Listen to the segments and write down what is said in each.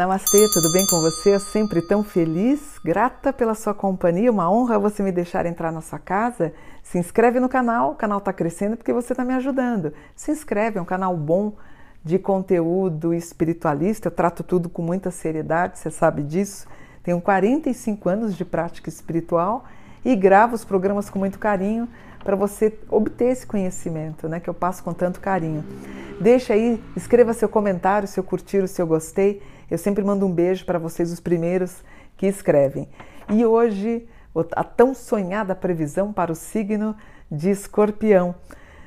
Namastê, tudo bem com você? Eu sempre tão feliz, grata pela sua companhia, uma honra você me deixar entrar na sua casa. Se inscreve no canal, o canal está crescendo porque você está me ajudando. Se inscreve, é um canal bom de conteúdo espiritualista, eu trato tudo com muita seriedade, você sabe disso. Tenho 45 anos de prática espiritual e gravo os programas com muito carinho para você obter esse conhecimento, né, que eu passo com tanto carinho. Deixa aí, escreva seu comentário, seu curtir, o seu gostei. Eu sempre mando um beijo para vocês, os primeiros que escrevem. E hoje, a tão sonhada previsão para o signo de Escorpião.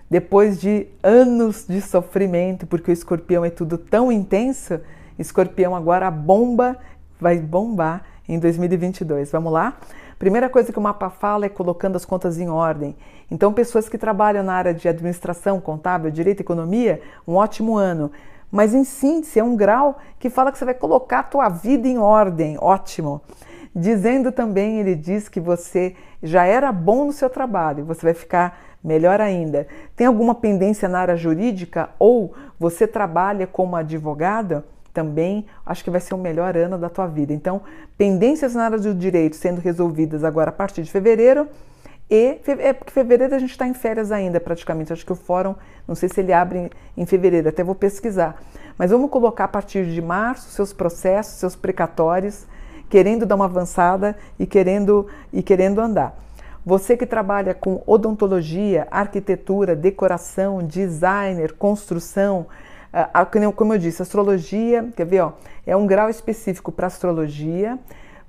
Depois de anos de sofrimento, porque o escorpião é tudo tão intenso, escorpião agora bomba, vai bombar em 2022. Vamos lá? Primeira coisa que o mapa fala é colocando as contas em ordem. Então, pessoas que trabalham na área de administração, contábil, direito economia, um ótimo ano. Mas em síntese, é um grau que fala que você vai colocar a tua vida em ordem. Ótimo. Dizendo também, ele diz que você já era bom no seu trabalho, você vai ficar melhor ainda. Tem alguma pendência na área jurídica ou você trabalha como advogado? também acho que vai ser o melhor ano da tua vida. Então, pendências na área do direito sendo resolvidas agora a partir de fevereiro. E é porque fevereiro a gente está em férias ainda, praticamente. Acho que o fórum, não sei se ele abre em fevereiro, até vou pesquisar. Mas vamos colocar a partir de março seus processos, seus precatórios, querendo dar uma avançada e querendo, e querendo andar. Você que trabalha com odontologia, arquitetura, decoração, designer, construção, como eu disse, astrologia, quer ver, ó, é um grau específico para astrologia,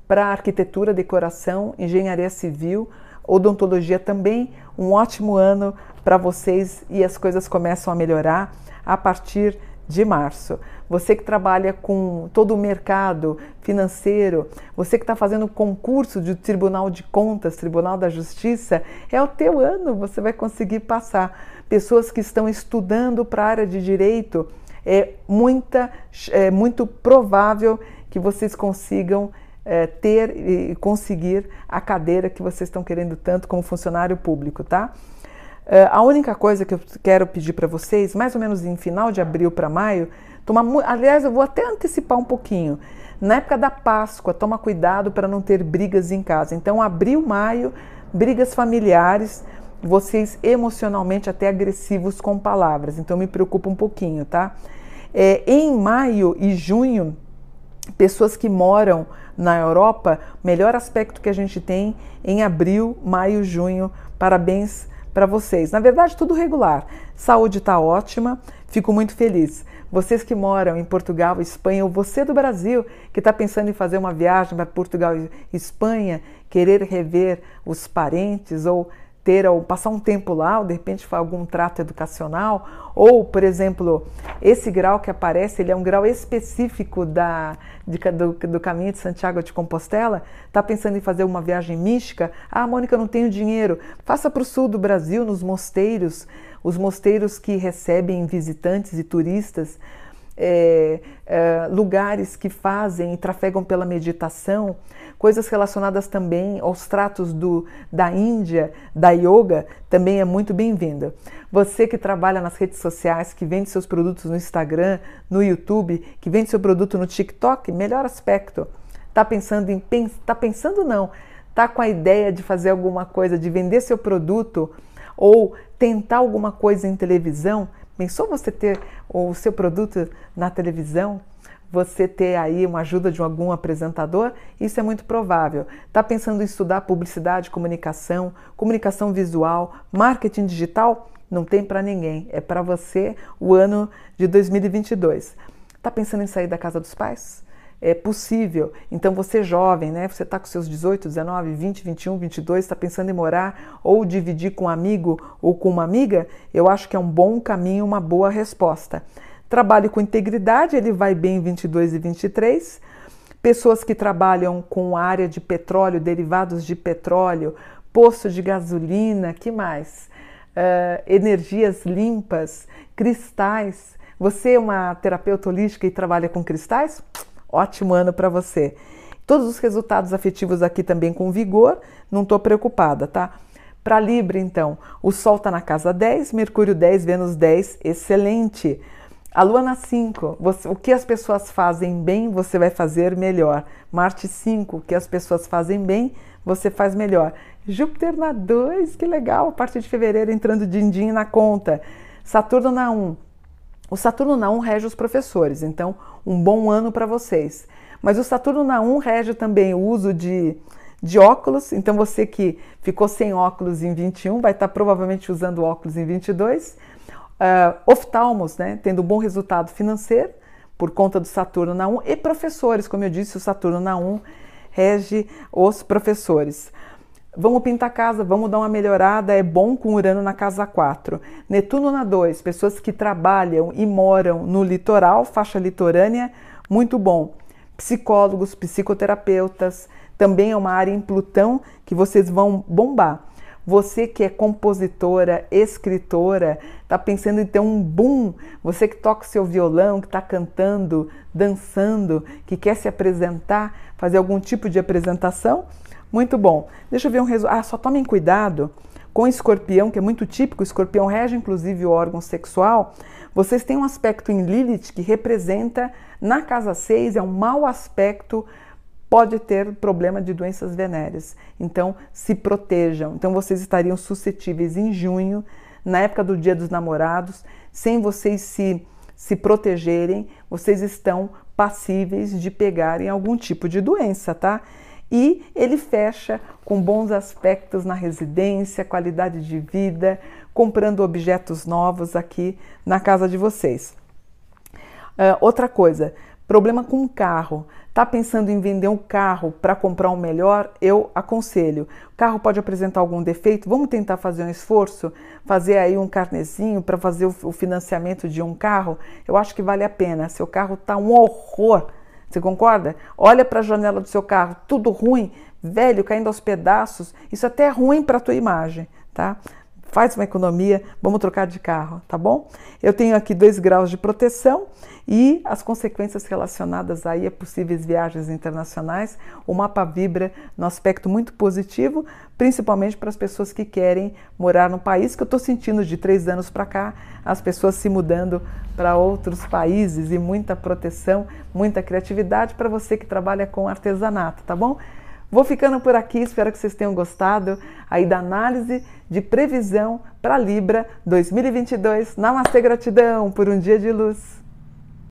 para arquitetura, decoração, engenharia civil, odontologia também, um ótimo ano para vocês e as coisas começam a melhorar a partir de março. Você que trabalha com todo o mercado financeiro, você que está fazendo concurso de Tribunal de Contas, Tribunal da Justiça, é o teu ano, você vai conseguir passar pessoas que estão estudando para a área de direito, é, muita, é muito provável que vocês consigam é, ter e conseguir a cadeira que vocês estão querendo tanto como funcionário público, tá? É, a única coisa que eu quero pedir para vocês, mais ou menos em final de abril para maio, tomar, aliás, eu vou até antecipar um pouquinho. Na época da Páscoa, toma cuidado para não ter brigas em casa. Então, abril, maio, brigas familiares, vocês emocionalmente até agressivos com palavras. Então me preocupa um pouquinho, tá? É, em maio e junho, pessoas que moram na Europa, melhor aspecto que a gente tem em abril, maio, junho. Parabéns para vocês. Na verdade, tudo regular. Saúde está ótima, fico muito feliz. Vocês que moram em Portugal, Espanha, ou você do Brasil que está pensando em fazer uma viagem para Portugal e Espanha, querer rever os parentes ou ter ou passar um tempo lá, ou de repente for algum trato educacional, ou, por exemplo, esse grau que aparece, ele é um grau específico da, de, do, do caminho de Santiago de Compostela, está pensando em fazer uma viagem mística, ah, Mônica, não tenho dinheiro, faça para o sul do Brasil, nos mosteiros, os mosteiros que recebem visitantes e turistas, é, é, lugares que fazem e trafegam pela meditação, coisas relacionadas também aos tratos do, da Índia, da yoga, também é muito bem-vinda. Você que trabalha nas redes sociais, que vende seus produtos no Instagram, no YouTube, que vende seu produto no TikTok, melhor aspecto. Tá pensando em tá pensando não, tá com a ideia de fazer alguma coisa, de vender seu produto ou tentar alguma coisa em televisão? Pensou você ter o seu produto na televisão? Você ter aí uma ajuda de algum apresentador? Isso é muito provável. Está pensando em estudar publicidade, comunicação, comunicação visual, marketing digital? Não tem para ninguém. É para você o ano de 2022. Está pensando em sair da casa dos pais? É possível. Então você jovem, né? Você está com seus 18, 19, 20, 21, 22, está pensando em morar ou dividir com um amigo ou com uma amiga, eu acho que é um bom caminho, uma boa resposta. Trabalho com integridade, ele vai bem em 22 e 23. Pessoas que trabalham com área de petróleo, derivados de petróleo, poço de gasolina, que mais? Uh, energias limpas, cristais. Você é uma terapeuta holística e trabalha com cristais? Ótimo ano para você. Todos os resultados afetivos aqui também com vigor, não estou preocupada, tá? Para Libra, então, o Sol está na casa 10, Mercúrio 10, Vênus 10, excelente. A Lua na 5, o que as pessoas fazem bem, você vai fazer melhor. Marte 5, o que as pessoas fazem bem, você faz melhor. Júpiter na 2, que legal, a partir de fevereiro entrando din-din na conta. Saturno na 1. O Saturno na 1 rege os professores, então um bom ano para vocês. Mas o Saturno na 1 rege também o uso de, de óculos, então você que ficou sem óculos em 21 vai estar provavelmente usando óculos em 22 uh, oftalmos, né, tendo bom resultado financeiro por conta do Saturno na 1 e professores, como eu disse, o Saturno na 1 rege os professores. Vamos pintar a casa, vamos dar uma melhorada, é bom com Urano na casa 4. Netuno na 2, pessoas que trabalham e moram no litoral, faixa litorânea, muito bom. Psicólogos, psicoterapeutas, também é uma área em Plutão que vocês vão bombar. Você que é compositora, escritora, está pensando em ter um boom, você que toca o seu violão, que está cantando, dançando, que quer se apresentar, fazer algum tipo de apresentação, muito bom. Deixa eu ver um resultado. Ah, só tomem cuidado com escorpião, que é muito típico, o escorpião rege inclusive o órgão sexual. Vocês têm um aspecto em Lilith que representa, na casa 6, é um mau aspecto pode ter problema de doenças venéreas. Então, se protejam. Então, vocês estariam suscetíveis em junho, na época do Dia dos Namorados, sem vocês se, se protegerem, vocês estão passíveis de pegarem algum tipo de doença, tá? E ele fecha com bons aspectos na residência, qualidade de vida, comprando objetos novos aqui na casa de vocês. Uh, outra coisa, problema com o carro. Está pensando em vender um carro para comprar um melhor? Eu aconselho. O carro pode apresentar algum defeito? Vamos tentar fazer um esforço, fazer aí um carnezinho para fazer o financiamento de um carro? Eu acho que vale a pena. Seu carro está um horror. Você concorda? Olha para a janela do seu carro, tudo ruim, velho, caindo aos pedaços. Isso até é ruim para a tua imagem, tá? Faz uma economia, vamos trocar de carro, tá bom? Eu tenho aqui dois graus de proteção e as consequências relacionadas aí a possíveis viagens internacionais. O mapa vibra no aspecto muito positivo, principalmente para as pessoas que querem morar no país, que eu estou sentindo de três anos para cá, as pessoas se mudando para outros países e muita proteção, muita criatividade para você que trabalha com artesanato, tá bom? Vou ficando por aqui, espero que vocês tenham gostado aí da análise de previsão para Libra 2022. Namastê, gratidão por um dia de luz.